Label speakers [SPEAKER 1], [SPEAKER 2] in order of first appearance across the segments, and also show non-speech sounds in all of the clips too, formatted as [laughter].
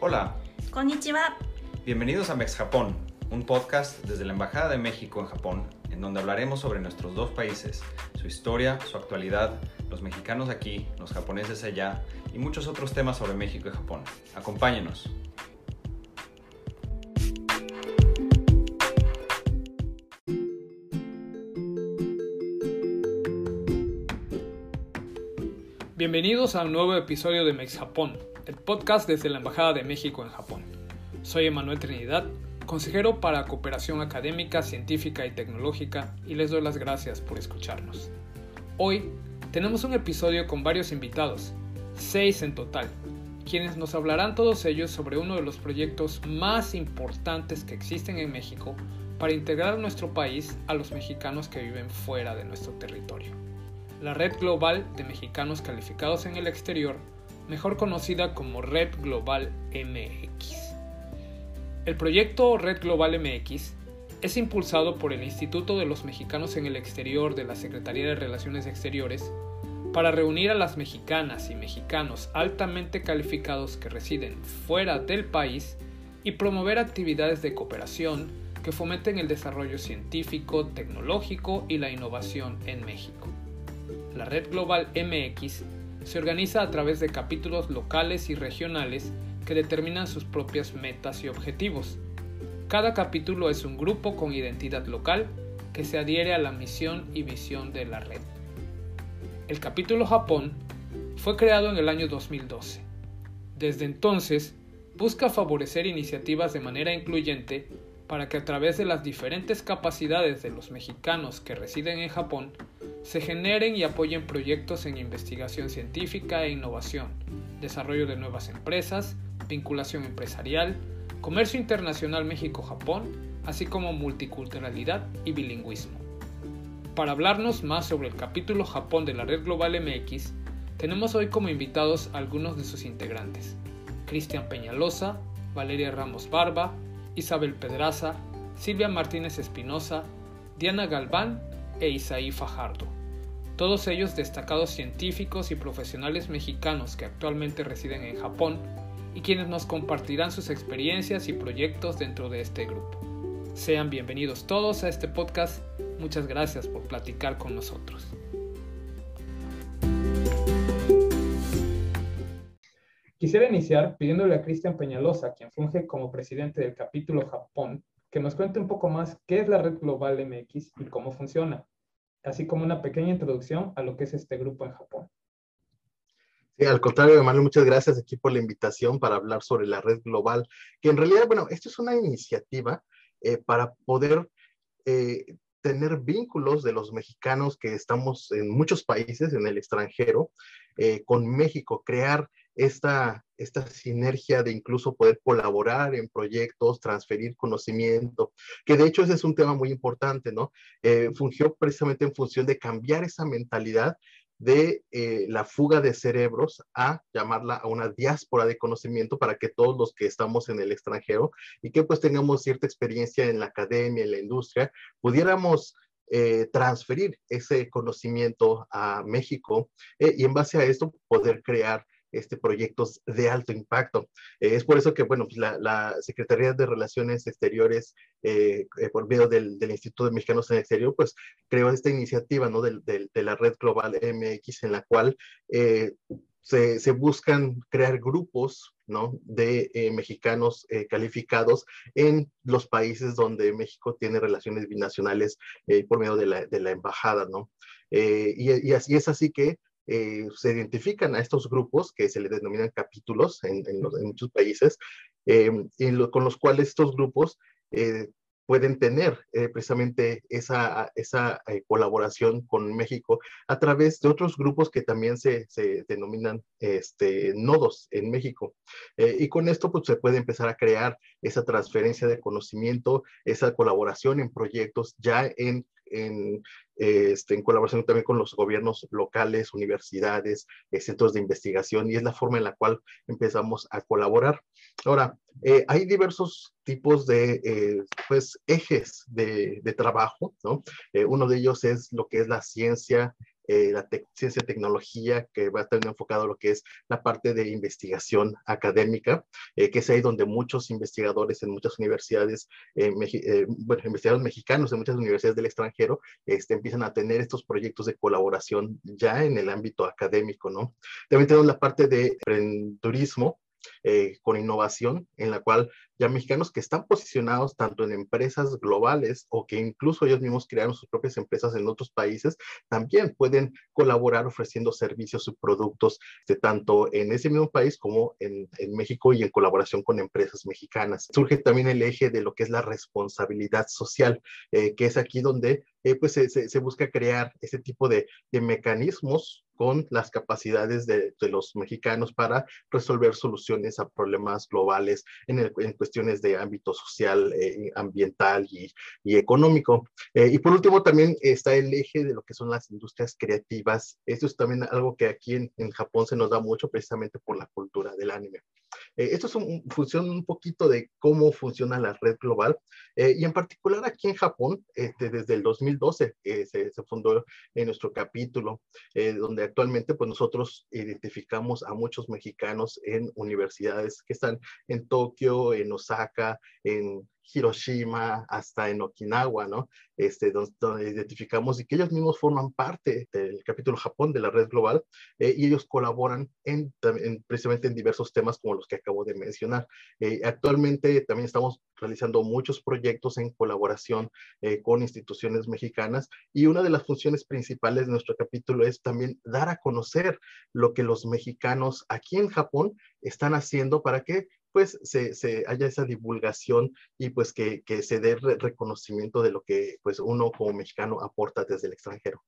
[SPEAKER 1] Hola.
[SPEAKER 2] Konnichiwa.
[SPEAKER 1] Bienvenidos a Mex Japón, un podcast desde la Embajada de México en Japón, en donde hablaremos sobre nuestros dos países, su historia, su actualidad, los mexicanos aquí, los japoneses allá y muchos otros temas sobre México y Japón. Acompáñenos.
[SPEAKER 3] Bienvenidos a un nuevo episodio de Mex Japón, el podcast desde la Embajada de México en Japón. Soy Emanuel Trinidad, consejero para cooperación académica, científica y tecnológica, y les doy las gracias por escucharnos. Hoy tenemos un episodio con varios invitados, seis en total, quienes nos hablarán todos ellos sobre uno de los proyectos más importantes que existen en México para integrar nuestro país a los mexicanos que viven fuera de nuestro territorio la Red Global de Mexicanos Calificados en el Exterior, mejor conocida como Red Global MX. El proyecto Red Global MX es impulsado por el Instituto de los Mexicanos en el Exterior de la Secretaría de Relaciones Exteriores para reunir a las mexicanas y mexicanos altamente calificados que residen fuera del país y promover actividades de cooperación que fomenten el desarrollo científico, tecnológico y la innovación en México la Red Global MX se organiza a través de capítulos locales y regionales que determinan sus propias metas y objetivos. Cada capítulo es un grupo con identidad local que se adhiere a la misión y visión de la red. El capítulo Japón fue creado en el año 2012. Desde entonces, busca favorecer iniciativas de manera incluyente para que a través de las diferentes capacidades de los mexicanos que residen en Japón se generen y apoyen proyectos en investigación científica e innovación, desarrollo de nuevas empresas, vinculación empresarial, comercio internacional México-Japón, así como multiculturalidad y bilingüismo. Para hablarnos más sobre el capítulo Japón de la Red Global MX, tenemos hoy como invitados algunos de sus integrantes, Cristian Peñalosa, Valeria Ramos Barba, Isabel Pedraza, Silvia Martínez Espinosa, Diana Galván e Isaí Fajardo. Todos ellos destacados científicos y profesionales mexicanos que actualmente residen en Japón y quienes nos compartirán sus experiencias y proyectos dentro de este grupo. Sean bienvenidos todos a este podcast. Muchas gracias por platicar con nosotros. Quisiera iniciar pidiéndole a Cristian Peñalosa, quien funge como presidente del capítulo Japón, que nos cuente un poco más qué es la Red Global MX y cómo funciona, así como una pequeña introducción a lo que es este grupo en Japón.
[SPEAKER 4] Sí, al contrario, Emanuel, muchas gracias aquí por la invitación para hablar sobre la red global, que en realidad, bueno, esto es una iniciativa eh, para poder eh, tener vínculos de los mexicanos que estamos en muchos países, en el extranjero, eh, con México, crear esta, esta sinergia de incluso poder colaborar en proyectos, transferir conocimiento, que de hecho ese es un tema muy importante, ¿no? Eh, fungió precisamente en función de cambiar esa mentalidad de eh, la fuga de cerebros a llamarla a una diáspora de conocimiento para que todos los que estamos en el extranjero y que pues tengamos cierta experiencia en la academia, en la industria, pudiéramos eh, transferir ese conocimiento a México y en base a esto poder crear este, proyectos de alto impacto. Eh, es por eso que, bueno, pues la, Secretaría de Relaciones Exteriores, eh, eh, por medio del, Instituto de Mexicanos en el Exterior, pues creó esta iniciativa, ¿no? De, la Red Global MX, en la cual se, se, buscan crear grupos, ¿no? De mexicanos calificados en los países donde México tiene relaciones binacionales por medio de la, de la embajada, ¿no? y, y, así es así que eh, se identifican a estos grupos que se les denominan capítulos en, muchos países, eh, con los cuales estos grupos eh, pueden tener precisamente esa, esa colaboración con México a través de otros grupos que también se, se denominan este, nodos en México. y con esto pues, se puede empezar a crear esa transferencia de conocimiento, esa colaboración en proyectos ya en en, este, en colaboración también con los gobiernos locales, universidades, eh, centros de investigación, y es la forma en la cual empezamos a colaborar. Ahora, eh, hay diversos tipos de eh, pues, ejes de, de trabajo, ¿no? uno de ellos es lo que es la ciencia, eh, la ciencia y tecnología, que va a estar enfocado a lo que es la parte de investigación académica, eh, que es ahí donde muchos investigadores en muchas universidades, bueno, investigadores mexicanos en muchas universidades del extranjero, este, empiezan a tener estos proyectos de colaboración ya en el ámbito académico, ¿no? También tenemos la parte de emprendedurismo, eh, con innovación, en la cual ya mexicanos que están posicionados tanto en empresas globales o que incluso ellos mismos crearon sus propias empresas en otros países, también pueden colaborar ofreciendo servicios y productos de tanto en ese mismo país como en, México y en colaboración con empresas mexicanas. Surge también el eje de lo que es la responsabilidad social, eh, que es aquí donde eh, pues se, busca crear ese tipo de, mecanismos con las capacidades de, los mexicanos para resolver soluciones a problemas globales en, cuestiones de ámbito social, eh, ambiental y, económico. Eh, y por último, también está el eje de lo que son las industrias creativas. Esto es también algo que aquí en, en Japón se nos da mucho precisamente por la cultura del anime. Eh, esto es un, funciona un poquito de cómo funciona la red global y en particular aquí en Japón, este, desde el 2012 se, se, fundó en nuestro capítulo, donde actualmente pues nosotros identificamos a muchos mexicanos en universidades que están en Tokio, en Osaka, en Hiroshima, hasta en Okinawa, ¿no? Este, donde, identificamos y que ellos mismos forman parte del capítulo Japón de la red global eh, y ellos colaboran en, precisamente en diversos temas como los que acabo de mencionar. Eh, actualmente también estamos realizando muchos proyectos en colaboración eh, con instituciones mexicanas y una de las funciones principales de nuestro capítulo es también dar a conocer lo que los mexicanos aquí en Japón están haciendo para que pues se, haya esa divulgación y pues que, se dé reconocimiento de lo que pues uno como mexicano aporta desde el extranjero.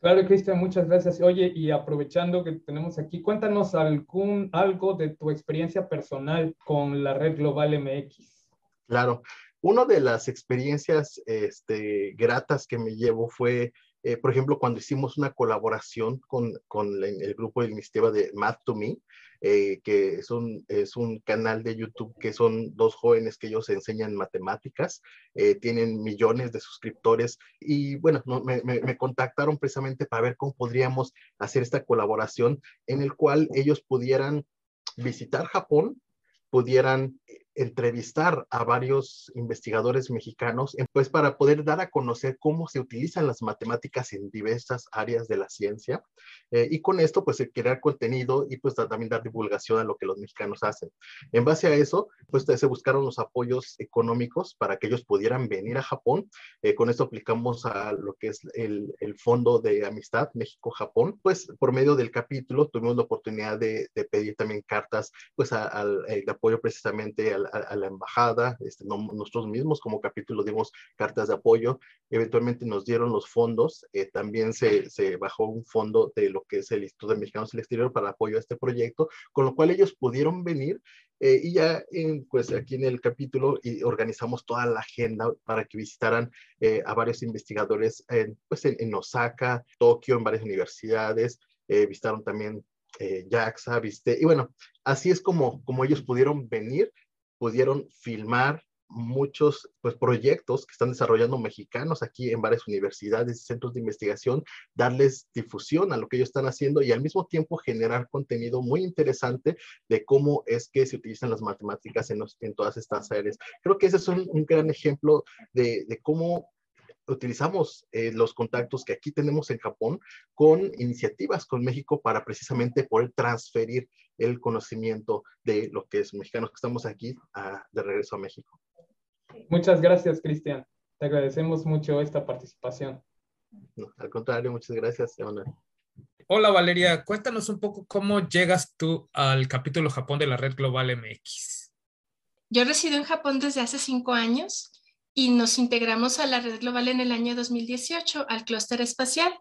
[SPEAKER 3] Claro, Cristian, muchas gracias. Oye, y aprovechando que tenemos aquí, cuéntanos algún, algo de tu experiencia personal con la red Global MX.
[SPEAKER 4] Claro, una de las experiencias este, gratas que me llevo fue eh, por ejemplo, cuando hicimos una colaboración con, con el grupo de iniciativa de Math to Me, eh, que es un, es un canal de YouTube que son dos jóvenes que ellos enseñan matemáticas, eh, tienen millones de suscriptores y bueno, me, me, contactaron precisamente para ver cómo podríamos hacer esta colaboración en el cual ellos pudieran visitar Japón, pudieran entrevistar a varios investigadores mexicanos, pues para poder dar a conocer cómo se utilizan las matemáticas en diversas áreas de la ciencia eh, y con esto pues crear contenido y pues también dar divulgación a lo que los mexicanos hacen. En base a eso pues se buscaron los apoyos económicos para que ellos pudieran venir a Japón. Eh, con esto aplicamos a lo que es el, el Fondo de Amistad México-Japón. Pues por medio del capítulo tuvimos la oportunidad de, de pedir también cartas pues al apoyo precisamente al a, la embajada, este, nosotros mismos como capítulo dimos cartas de apoyo, eventualmente nos dieron los fondos, eh, también se, se, bajó un fondo de lo que es el Instituto de Mexicanos del Exterior para apoyo a este proyecto, con lo cual ellos pudieron venir eh, y ya pues aquí en el capítulo y organizamos toda la agenda para que visitaran eh, a varios investigadores en, pues en, Osaka, Tokio, en varias universidades, visitaron también eh, JAXA, viste, y bueno, así es como, como ellos pudieron venir pudieron filmar muchos pues, proyectos que están desarrollando mexicanos aquí en varias universidades y centros de investigación, darles difusión a lo que ellos están haciendo y al mismo tiempo generar contenido muy interesante de cómo es que se utilizan las matemáticas en, en todas estas áreas. Creo que ese es un, gran ejemplo de, de cómo utilizamos eh, los contactos que aquí tenemos en Japón con iniciativas con México para precisamente poder transferir el conocimiento de lo que es mexicanos que estamos aquí de regreso a México.
[SPEAKER 3] Muchas gracias, Cristian. Te agradecemos mucho esta participación.
[SPEAKER 4] al contrario, muchas gracias, Emanuel.
[SPEAKER 3] Hola Valeria, cuéntanos un poco cómo llegas tú al capítulo Japón de la Red Global MX.
[SPEAKER 2] Yo resido en Japón desde hace cinco años y nos integramos a la red global en el año 2018 al clúster espacial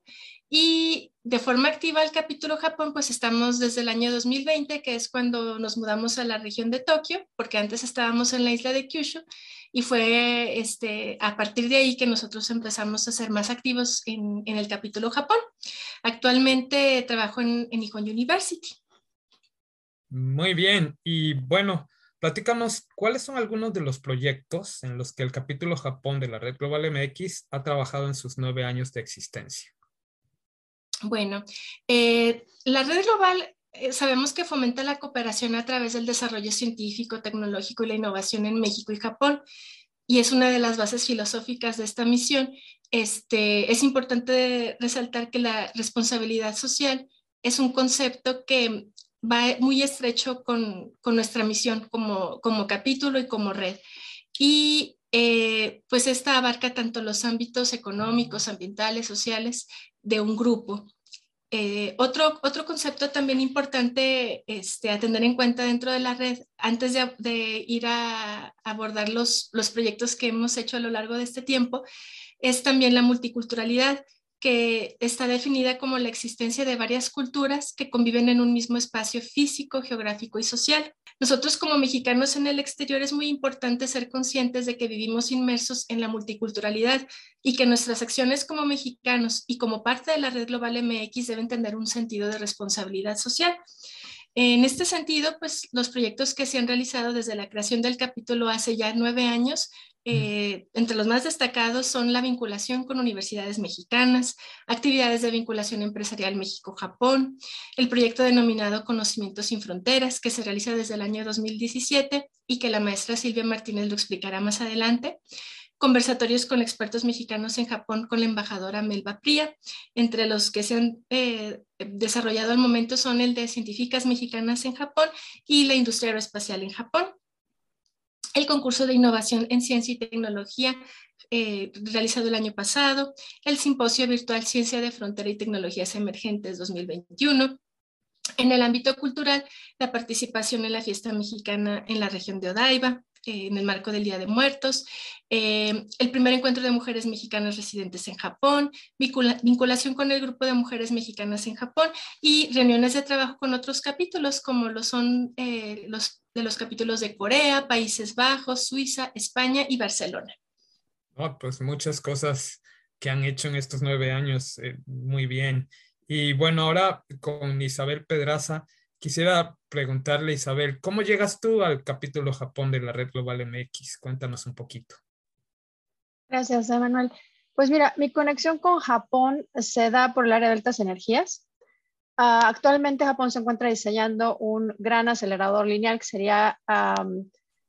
[SPEAKER 2] y de forma activa al capítulo Japón pues estamos desde el año 2020 que es cuando nos mudamos a la región de Tokio porque antes estábamos en la isla de Kyushu y fue este, a partir de ahí que nosotros empezamos a ser más activos en, en el capítulo Japón. Actualmente trabajo en, en University.
[SPEAKER 3] Muy bien, y bueno, Platícanos cuáles son algunos de los proyectos en los que el capítulo Japón de la Red Global MX ha trabajado en sus nueve años de existencia.
[SPEAKER 2] Bueno, eh, la red global eh, sabemos que fomenta la cooperación a través del desarrollo científico, tecnológico y la innovación en México y Japón. Y es una de las bases filosóficas de esta misión. Este, es importante resaltar que la responsabilidad social es un concepto que va muy estrecho con, nuestra misión como, como capítulo y como red. Y eh, pues esta abarca tanto los ámbitos económicos, ambientales, sociales de un grupo. Eh, otro, otro concepto también importante este, a tener en cuenta dentro de la red, antes de, ir a, abordar los, los proyectos que hemos hecho a lo largo de este tiempo, es también la multiculturalidad que está definida como la existencia de varias culturas que conviven en un mismo espacio físico, geográfico y social. Nosotros como mexicanos en el exterior es muy importante ser conscientes de que vivimos inmersos en la multiculturalidad y que nuestras acciones como mexicanos y como parte de la red global MX deben tener un sentido de responsabilidad social. En este sentido, pues los proyectos que se han realizado desde la creación del capítulo hace ya nueve años eh, entre los más destacados son la vinculación con universidades mexicanas, actividades de vinculación empresarial México-Japón, el proyecto denominado Conocimiento sin Fronteras, que se realiza desde el año 2017 y que la maestra Silvia Martínez lo explicará más adelante, conversatorios con expertos mexicanos en Japón con la embajadora Melba Pría, entre los que se han eh, desarrollado al momento son el de científicas mexicanas en Japón y la industria aeroespacial en Japón el concurso de innovación en ciencia y tecnología eh, realizado el año pasado, el simposio virtual Ciencia de Frontera y Tecnologías Emergentes 2021. En el ámbito cultural, la participación en la fiesta mexicana en la región de Odaiba, eh, en el marco del Día de Muertos, eh, el primer encuentro de mujeres mexicanas residentes en Japón, vinculación con el grupo de mujeres mexicanas en Japón y reuniones de trabajo con otros capítulos como lo son eh, los de los capítulos de Corea, Países Bajos, Suiza, España y Barcelona.
[SPEAKER 3] pues muchas cosas que han hecho en estos nueve años muy bien. Y bueno, ahora con Isabel Pedraza, Quisiera preguntarle, Isabel, ¿cómo llegas tú al capítulo Japón de la Red Global MX? Cuéntanos un poquito.
[SPEAKER 5] Gracias, Emanuel. Pues mira, mi conexión con Japón se da por el área de altas energías. Ah, actualmente Japón se encuentra diseñando un gran acelerador lineal que sería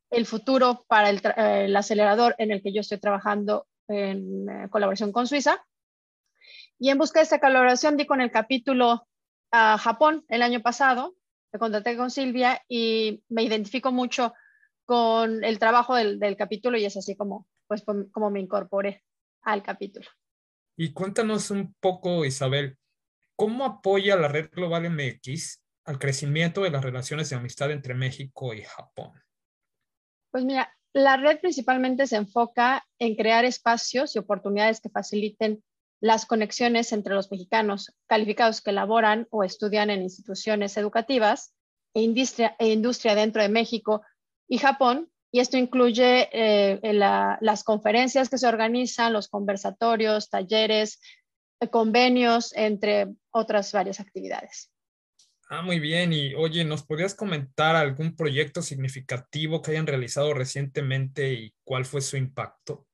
[SPEAKER 5] el futuro para el, acelerador en el que yo estoy trabajando en eh, colaboración con Suiza. Y en busca de esta colaboración di con el capítulo a Japón el año pasado, me contacté con Silvia y me identifico mucho con el trabajo del, capítulo y es así como, pues, como me incorporé al capítulo.
[SPEAKER 3] Y cuéntanos un poco, Isabel, ¿cómo apoya la Red Global MX al crecimiento de las relaciones de amistad entre México y Japón?
[SPEAKER 5] Pues mira, la red principalmente se enfoca en crear espacios y oportunidades que faciliten las conexiones entre los mexicanos calificados que laboran o estudian en instituciones educativas e industria, e industria dentro de México y Japón. Y esto incluye eh, las conferencias que se organizan, los conversatorios, talleres, eh, convenios, entre otras varias actividades.
[SPEAKER 3] Ah, muy bien. Y oye, ¿nos podrías comentar algún proyecto significativo que hayan realizado recientemente y cuál fue su impacto?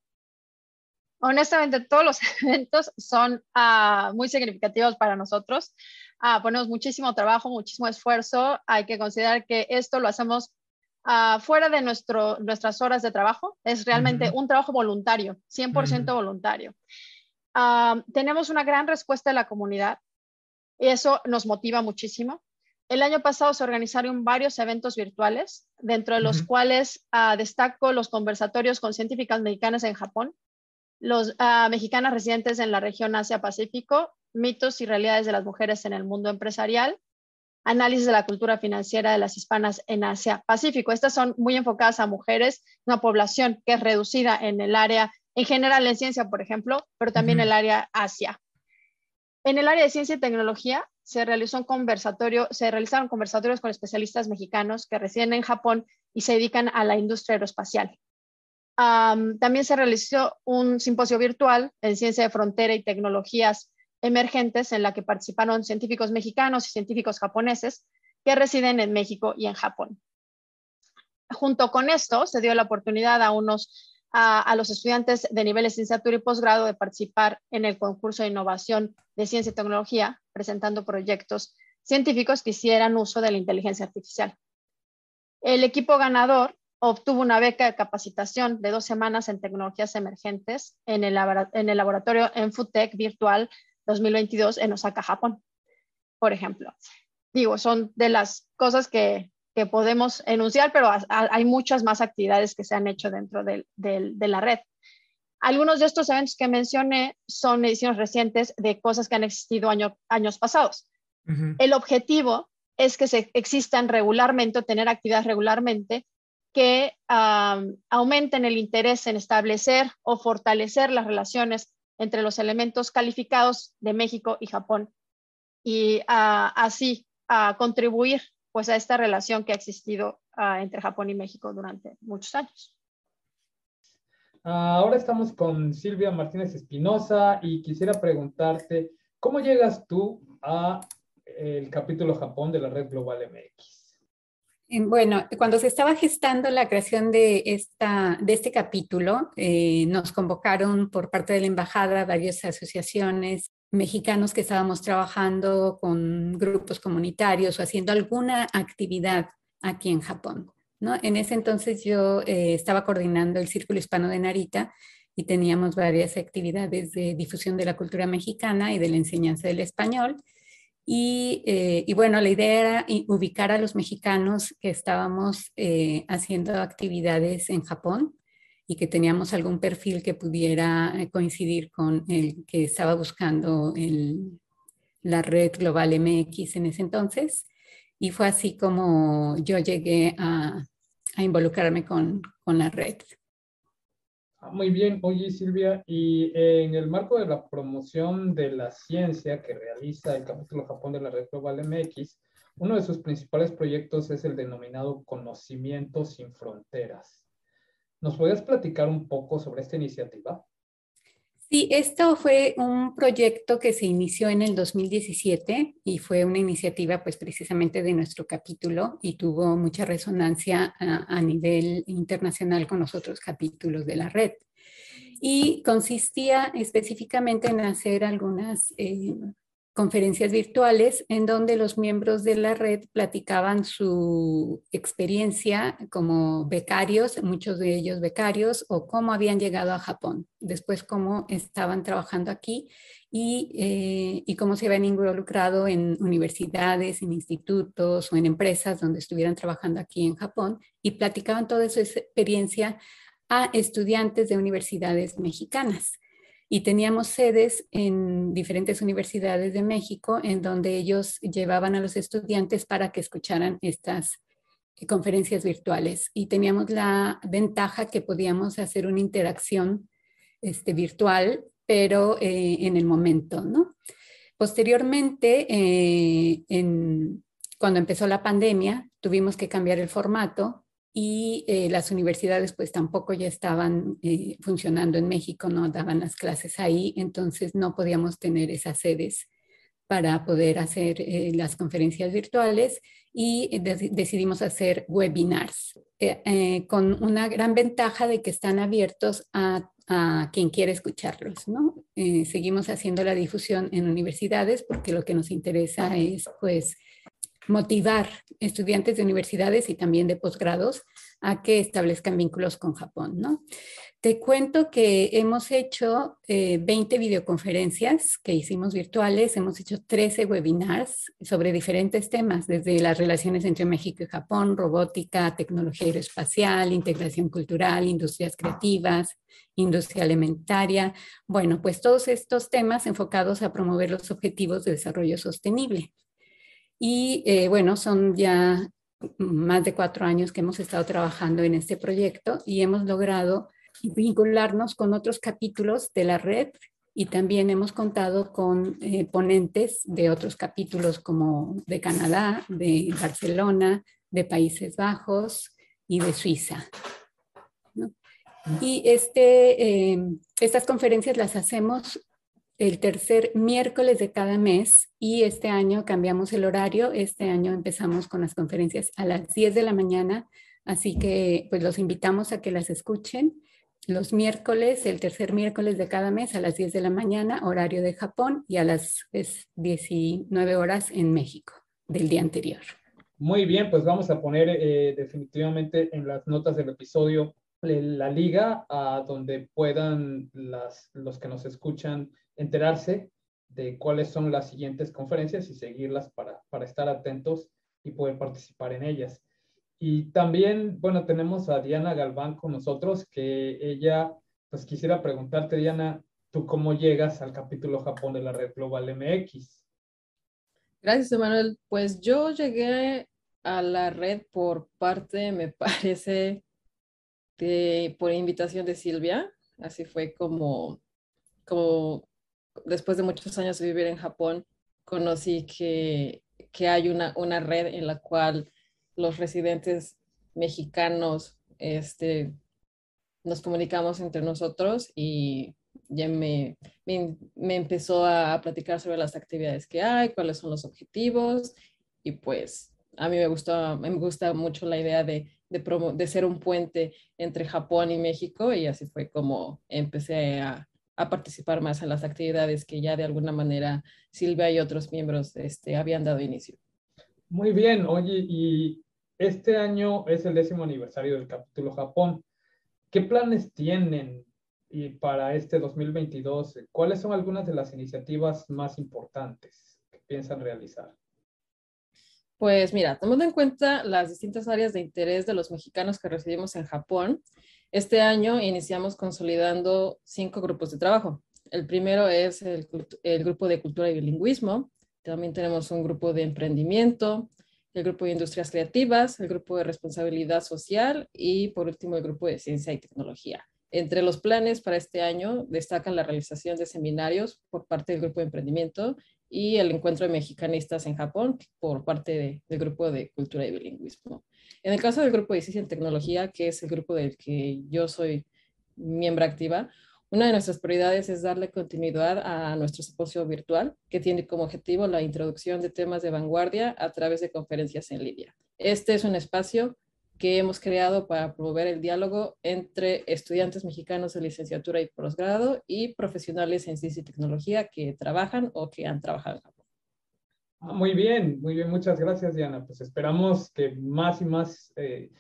[SPEAKER 5] Honestamente todos los [laughs] eventos son ah, muy significativos para nosotros. Ah, ponemos muchísimo trabajo, muchísimo esfuerzo. Hay que considerar que esto lo hacemos ah, fuera de nuestro, nuestras horas de trabajo. Es realmente un trabajo voluntario, 100% voluntario. tenemos una gran respuesta de la comunidad y eso nos motiva muchísimo. El año pasado se organizaron varios eventos virtuales, dentro de los cuales destaco los conversatorios con científicas mexicanas en Japón, los ah, mexicanas residentes en la región Asia-Pacífico, mitos y realidades de las mujeres en el mundo empresarial, análisis de la cultura financiera de las hispanas en Asia-Pacífico. Estas son muy enfocadas a mujeres, una población que es reducida en el área, en general en ciencia, por ejemplo, pero también en el área Asia. En el área de ciencia y tecnología se realizó un conversatorio, se realizaron conversatorios con especialistas mexicanos que residen en Japón y se dedican a la industria aeroespacial también se realizó un simposio virtual en ciencia de frontera y tecnologías emergentes en la que participaron científicos mexicanos y científicos japoneses que residen en México y en Japón. Junto con esto, se dio la oportunidad a unos a, los estudiantes de nivel de licenciatura y posgrado de participar en el concurso de innovación de ciencia y tecnología, presentando proyectos científicos que hicieran uso de la inteligencia artificial. El equipo ganador obtuvo una beca de capacitación de dos semanas en tecnologías emergentes en el, en el laboratorio Enfutec Virtual 2022 en Osaka, Japón, por ejemplo. Digo, son de las cosas que, que podemos enunciar, pero hay muchas más actividades que se han hecho dentro de, de la red. Algunos de estos eventos que mencioné son ediciones recientes de cosas que han existido años pasados. El objetivo es que se existan regularmente o tener actividades regularmente que aumenten el interés en establecer o fortalecer las relaciones entre los elementos calificados de México y Japón y así a contribuir pues a esta relación que ha existido entre Japón y México durante muchos años.
[SPEAKER 3] Ahora estamos con Silvia Martínez Espinosa y quisiera preguntarte, ¿cómo llegas tú a el capítulo Japón de la Red Global MX?
[SPEAKER 6] Bueno, cuando se estaba gestando la creación de, esta, de este capítulo, eh, nos convocaron por parte de la embajada varias asociaciones mexicanos que estábamos trabajando con grupos comunitarios o haciendo alguna actividad aquí en Japón. En ese entonces yo eh, estaba coordinando el Círculo Hispano de Narita y teníamos varias actividades de difusión de la cultura mexicana y de la enseñanza del español. Eh, y, bueno, la idea era ubicar a los mexicanos que estábamos eh, haciendo actividades en Japón y que teníamos algún perfil que pudiera eh, coincidir con el que estaba buscando la red global MX en ese entonces. Y fue así como yo llegué a, involucrarme con la red.
[SPEAKER 3] Ah, muy bien, oye Silvia, y en el marco de la promoción de la ciencia que realiza el capítulo Japón de la Red Global MX, uno de sus principales proyectos es el denominado Conocimiento sin Fronteras. ¿Nos podrías platicar un poco sobre esta iniciativa?
[SPEAKER 6] Sí, esto fue un proyecto que se inició en el 2017 y fue una iniciativa pues precisamente de nuestro capítulo y tuvo mucha resonancia a, nivel internacional con los otros capítulos de la red. Y consistía específicamente en hacer algunas eh, conferencias virtuales en donde los miembros de la red platicaban su experiencia como becarios, muchos de ellos becarios, o cómo habían llegado a Japón, después cómo estaban trabajando aquí y, eh, cómo se habían involucrado en universidades, en institutos o en empresas donde estuvieran trabajando aquí en Japón y platicaban toda su experiencia a estudiantes de universidades mexicanas y teníamos sedes en diferentes universidades de México en donde ellos llevaban a los estudiantes para que escucharan estas eh, conferencias virtuales y teníamos la ventaja que podíamos hacer una interacción este, virtual, pero eh, en el momento, ¿no? Posteriormente, eh, cuando empezó la pandemia, tuvimos que cambiar el formato y eh, las universidades pues tampoco ya estaban eh, funcionando en México, no daban las clases ahí, entonces no podíamos tener esas sedes para poder hacer eh, las conferencias virtuales y decidimos hacer webinars con una gran ventaja de que están abiertos a, a quien quiere escucharlos, ¿no? seguimos haciendo la difusión en universidades porque lo que nos interesa es pues motivar estudiantes de universidades y también de posgrados a que establezcan vínculos con Japón, ¿no? Te cuento que hemos hecho 20 eh, videoconferencias que hicimos virtuales, hemos hecho 13 webinars sobre diferentes temas, desde las relaciones entre México y Japón, robótica, tecnología aeroespacial, integración cultural, industrias creativas, industria alimentaria. Bueno, pues todos estos temas enfocados a promover los objetivos de desarrollo sostenible. Y eh, bueno, son ya más de cuatro años que hemos estado trabajando en este proyecto y hemos logrado vincularnos con otros capítulos de la red y también hemos contado con eh, ponentes de otros capítulos como de Canadá, de Barcelona, de Países Bajos y de Suiza. Y este, eh, estas conferencias las hacemos el tercer miércoles de cada mes y este año cambiamos el horario. Este año empezamos con las conferencias a las 10 de la mañana, así que pues los invitamos a que las escuchen los miércoles, el tercer miércoles de cada mes a las 10 de la mañana, horario de Japón, y a las 19 horas en México del día anterior.
[SPEAKER 3] Muy bien, pues vamos a poner eh, definitivamente en las notas del episodio la liga a donde puedan las, los que nos escuchan enterarse de cuáles son las siguientes conferencias y seguirlas para, para estar atentos y poder participar en ellas. Y también, bueno, tenemos a Diana Galván con nosotros, que ella, pues quisiera preguntarte, Diana, ¿tú cómo llegas al capítulo Japón de la Red Global MX?
[SPEAKER 7] Gracias, Emanuel. Pues yo llegué a la red por parte, me [laughs] parece, por invitación de Silvia. Así fue como, como después de muchos años de vivir en Japón, conocí que, que hay una, una red en la cual los residentes mexicanos este, nos comunicamos entre nosotros y ya me, me, empezó a platicar sobre las actividades que hay, cuáles son los objetivos y pues a mí me gusta, me gusta mucho la idea de, de, de ser un puente entre Japón y México y así fue como empecé a, a, participar más en las actividades que ya de alguna manera Silvia y otros miembros este, habían dado inicio.
[SPEAKER 3] Muy bien, oye, y este año es el décimo aniversario del capítulo Japón. ¿Qué planes tienen y para este 2022? ¿Cuáles son algunas de las iniciativas más importantes que piensan realizar?
[SPEAKER 7] Pues mira, tomando en cuenta las distintas áreas de interés de los mexicanos que residimos en Japón, este año iniciamos consolidando cinco grupos de trabajo. El primero es el, grupo de cultura y bilingüismo. También tenemos un grupo de emprendimiento, el grupo de industrias creativas, el grupo de responsabilidad social y por último el grupo de ciencia y tecnología. Entre los planes para este año destacan la realización de seminarios por parte del grupo de emprendimiento y el encuentro de mexicanistas en Japón por parte del grupo de cultura y bilingüismo. En el caso del grupo de ciencia y tecnología, que es el grupo del que yo soy miembro activa, una de nuestras prioridades es darle continuidad a nuestro simposio virtual, que tiene como objetivo la introducción de temas de vanguardia a través de conferencias en línea. Este es un espacio que hemos creado para promover el diálogo entre estudiantes mexicanos de licenciatura y posgrado y profesionales en ciencia y tecnología que trabajan o que han trabajado en Japón.
[SPEAKER 3] Ah, muy bien, muy bien, muchas gracias Diana. Pues esperamos que más y más eh,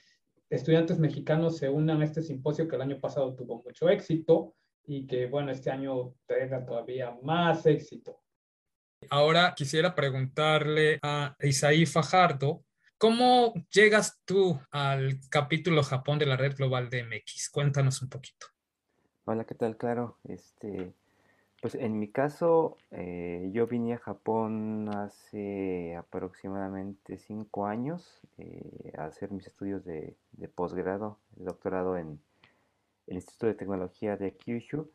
[SPEAKER 3] estudiantes mexicanos se unan a este simposio que el año pasado tuvo mucho éxito y que, bueno, este año tenga todavía más éxito.
[SPEAKER 8] Ahora quisiera preguntarle a Isaí Fajardo, ¿cómo llegas tú al capítulo Japón de la Red Global de MX? Cuéntanos un poquito.
[SPEAKER 9] Hola, ¿qué tal? Claro, este, pues en mi caso, eh, yo vine a Japón hace aproximadamente cinco años eh, a hacer mis estudios de, posgrado, de doctorado en el Instituto de Tecnología de Kyushu.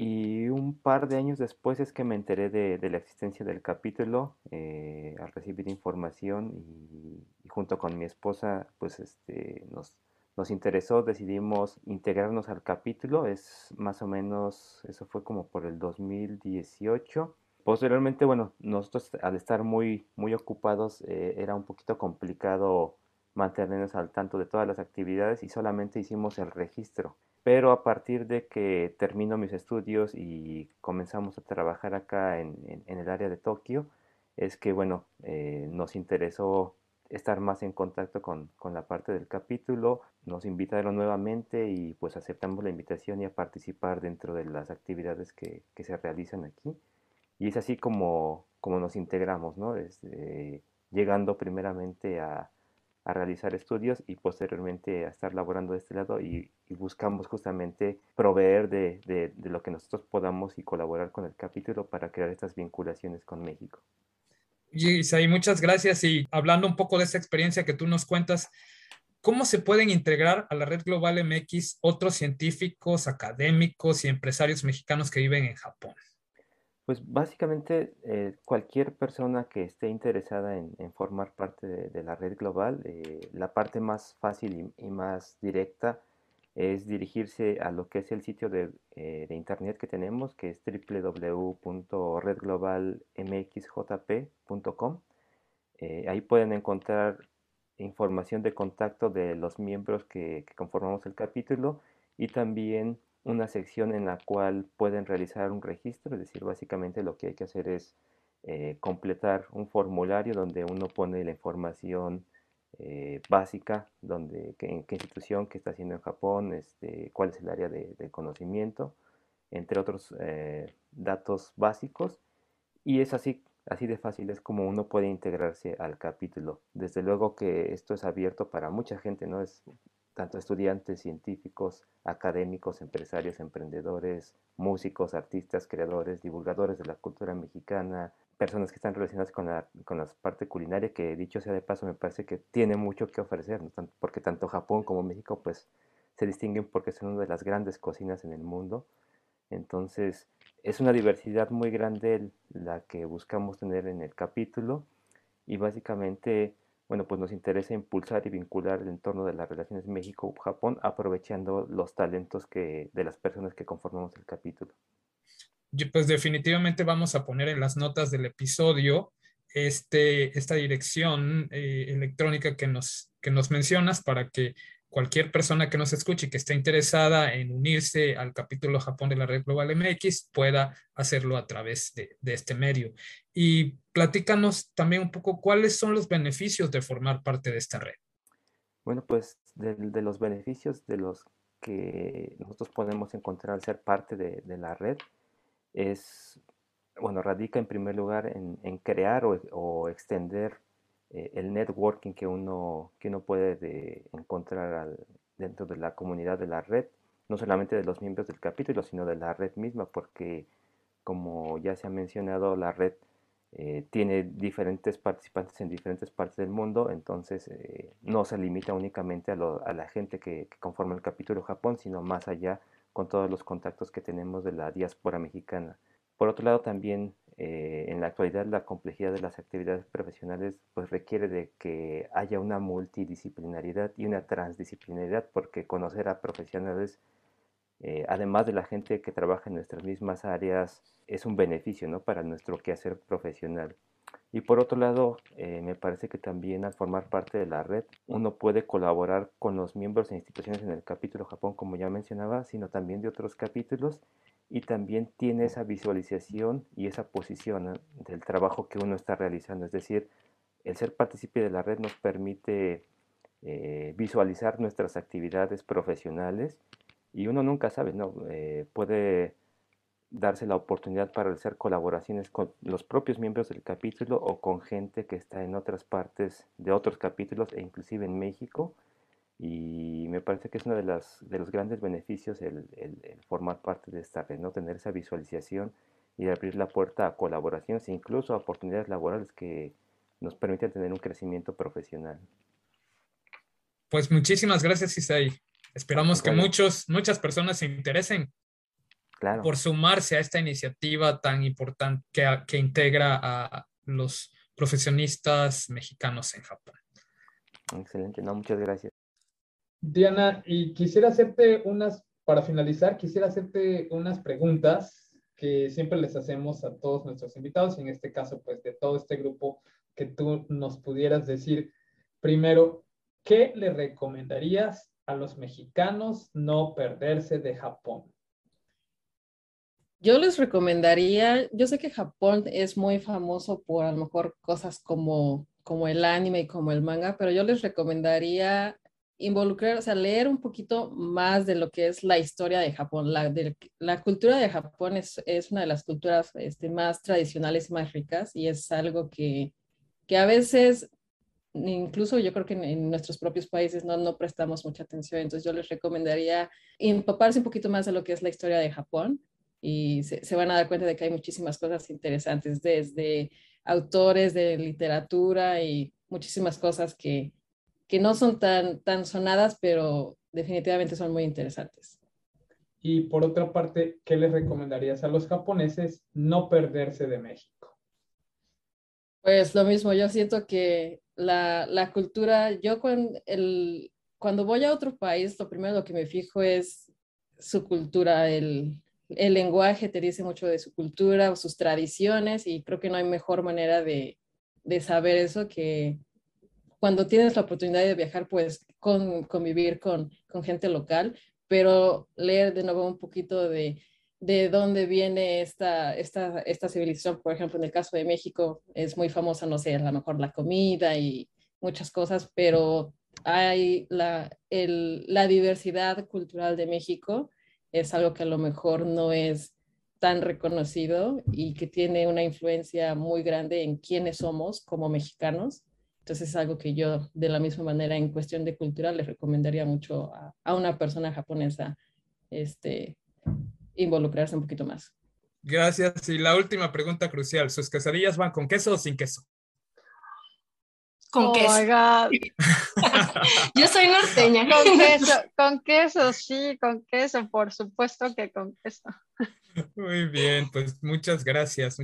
[SPEAKER 9] Y un par de años después es que me enteré de, la existencia del capítulo eh, al recibir información y, junto con mi esposa pues este, nos, nos interesó, decidimos integrarnos al capítulo, es más o menos, eso fue como por el 2018. Posteriormente, bueno, nosotros al estar muy, muy ocupados eh, era un poquito complicado mantenernos al tanto de todas las actividades y solamente hicimos el registro. Pero a partir de que termino mis estudios y comenzamos a trabajar acá en, el área de Tokio, es que, bueno, eh, nos interesó estar más en contacto con, la parte del capítulo, nos invitaron nuevamente y pues aceptamos la invitación y a participar dentro de las actividades que, se realizan aquí. Y es así como, como nos integramos, ¿no? Este, llegando primeramente a, a realizar estudios y posteriormente a estar laborando de este lado y, buscamos justamente proveer de, de, lo que nosotros podamos y colaborar con el capítulo para crear estas vinculaciones con México.
[SPEAKER 8] Isaí, muchas gracias. Y hablando un poco de esta experiencia que tú nos cuentas, ¿cómo se pueden integrar a la red global MX otros científicos, académicos y empresarios mexicanos que viven en Japón?
[SPEAKER 9] Pues básicamente eh, cualquier persona que esté interesada en, formar parte de, la red global, eh, la parte más fácil y, más directa es dirigirse a lo que es el sitio de, eh, internet que tenemos, que es www.redglobalmxjp.com. ahí pueden encontrar información de contacto de los miembros que conformamos el capítulo y también una sección en la cual pueden realizar un registro, es decir, básicamente lo que hay que hacer es eh, completar un formulario donde uno pone la información eh, básica, donde en qué institución, qué está haciendo en Japón, este, cuál es el área de, conocimiento, entre otros eh, datos básicos. Y es así, así de fácil, es como uno puede integrarse al capítulo. Desde luego que esto es abierto para mucha gente, ¿no? Es tanto estudiantes, científicos, académicos, empresarios, emprendedores, músicos, artistas, creadores, divulgadores de la cultura mexicana, personas que están relacionadas con la, con la parte culinaria, que dicho sea de paso, me parece que tiene mucho que ofrecer, porque tanto Japón como México pues se distinguen porque son una de las grandes cocinas en el mundo. Entonces, es una diversidad muy grande la que buscamos tener en el capítulo y básicamente bueno, pues nos interesa impulsar y vincular el entorno de las relaciones México-Japón aprovechando los talentos que, de las personas que conformamos el capítulo.
[SPEAKER 8] Pues definitivamente vamos a poner en las notas del episodio este, esta dirección eh, electrónica que nos, que nos mencionas para que cualquier persona que nos escuche y que esté interesada en unirse al capítulo Japón de la Red Global MX pueda hacerlo a través de, este medio. Y platícanos también un poco cuáles son los beneficios de formar parte de esta red.
[SPEAKER 9] Bueno, pues de, los beneficios de los que nosotros podemos encontrar al ser parte de, la red es, bueno, radica en primer lugar en, crear o extender eh, el networking que uno, que uno puede encontrar dentro de la comunidad de la red, no solamente de los miembros del capítulo, sino de la red misma, porque como ya se ha mencionado, la red eh, tiene diferentes participantes en diferentes partes del mundo, entonces eh, no se limita únicamente a, la gente que, que, conforma el capítulo Japón, sino más allá con todos los contactos que tenemos de la diáspora mexicana. Por otro lado, también eh, en la actualidad la complejidad de las actividades profesionales pues requiere de que haya una multidisciplinariedad y una transdisciplinariedad porque conocer a profesionales eh, además de la gente que trabaja en nuestras mismas áreas es un beneficio ¿no? para nuestro quehacer profesional. Y por otro lado, eh, me parece que también al formar parte de la red, uno puede colaborar con los miembros e instituciones en el capítulo Japón, como ya mencionaba, sino también de otros capítulos y también tiene esa visualización y esa posición del trabajo que uno está realizando. Es decir, el ser partícipe de la red nos permite eh, visualizar nuestras actividades profesionales y uno nunca sabe, ¿no? Eh, puede darse la oportunidad para realizar colaboraciones con los propios miembros del capítulo o con gente que está en otras partes de otros capítulos e inclusive en México y me parece que es uno de, las, de los grandes beneficios el, formar parte de esta red, ¿no? tener esa visualización y abrir la puerta a colaboraciones e incluso a oportunidades laborales que nos permiten tener un crecimiento profesional.
[SPEAKER 8] Pues muchísimas gracias, Isai. Esperamos que muchos, muchas personas se interesen por sumarse a esta iniciativa tan importante que, que integra a los profesionistas mexicanos en Japón.
[SPEAKER 9] Excelente, no, muchas gracias.
[SPEAKER 3] Diana, y quisiera hacerte unas, para finalizar, quisiera hacerte unas preguntas que siempre les hacemos a todos nuestros invitados, y en este caso, pues de todo este grupo, que tú nos pudieras decir primero, ¿qué le recomendarías a los mexicanos no perderse de Japón?
[SPEAKER 7] Yo les recomendaría, yo sé que Japón es muy famoso por a lo mejor cosas como, como el anime y como el manga, pero yo les recomendaría involucrar, o sea, leer un poquito más de lo que es la historia de Japón. La, de, la cultura de Japón es, es, una de las culturas este, más tradicionales y más ricas y es algo que, que a veces, incluso yo creo que en, nuestros propios países no, no prestamos mucha atención. Entonces yo les recomendaría empaparse un poquito más de lo que es la historia de Japón y se, se van a dar cuenta de que hay muchísimas cosas interesantes desde autores de literatura y muchísimas cosas que, que no son tan, tan sonadas, pero definitivamente son muy interesantes.
[SPEAKER 3] Y por otra parte, ¿qué les recomendarías a los japoneses no perderse de México?
[SPEAKER 7] Pues lo mismo, yo siento que la, la cultura, yo cuando, el, cuando voy a otro país, lo primero lo que me fijo es su cultura, el, el lenguaje te dice mucho de su cultura sus tradiciones y creo que no hay mejor manera de, de saber eso que, cuando tienes la oportunidad de viajar, pues con, convivir con, gente local, pero leer de nuevo un poquito de, de dónde viene esta, civilización. Por ejemplo, en el caso de México es muy famosa, no sé, a lo mejor la comida y muchas cosas, pero hay la, la diversidad cultural de México es algo que a lo mejor no es tan reconocido y que tiene una influencia muy grande en quiénes somos como mexicanos. Entonces es algo que yo de la misma manera en cuestión de cultura le recomendaría mucho a, a una persona japonesa este, involucrarse un poquito más.
[SPEAKER 8] Gracias. Y la última pregunta crucial, ¿sus quesadillas van con queso o sin queso?
[SPEAKER 2] Con
[SPEAKER 5] Oh
[SPEAKER 2] queso.
[SPEAKER 5] my God. [laughs]
[SPEAKER 2] Yo soy norteña.
[SPEAKER 5] Con queso, con queso, sí, con queso, por supuesto que con queso.
[SPEAKER 8] Muy bien, pues muchas gracias.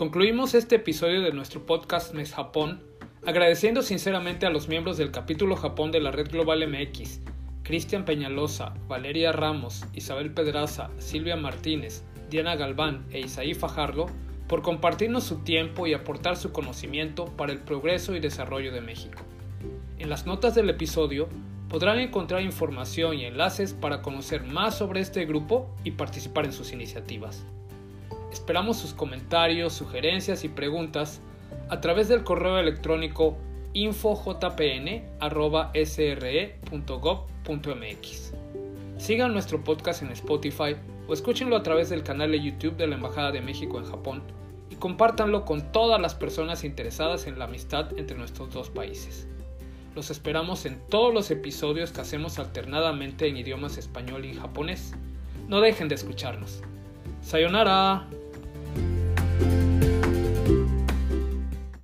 [SPEAKER 3] Concluimos este episodio de nuestro podcast Mes Japón agradeciendo sinceramente a los miembros del capítulo Japón de la Red Global MX, Cristian Peñalosa, Valeria Ramos, Isabel Pedraza, Silvia Martínez, Diana Galván e Isaí Fajardo por compartirnos su tiempo y aportar su conocimiento para el progreso y desarrollo de México. En las notas del episodio podrán encontrar información y enlaces para conocer más sobre este grupo y participar en sus iniciativas. Esperamos sus comentarios, sugerencias y preguntas a través del correo electrónico infojpn.sre.gov.mx. Sigan nuestro podcast en Spotify o escúchenlo a través del canal de YouTube de la Embajada de México en Japón y compártanlo con todas las personas interesadas en la amistad entre nuestros dos países. Los esperamos en todos los episodios que hacemos alternadamente en idiomas español y japonés. No dejen de escucharnos. さよなら。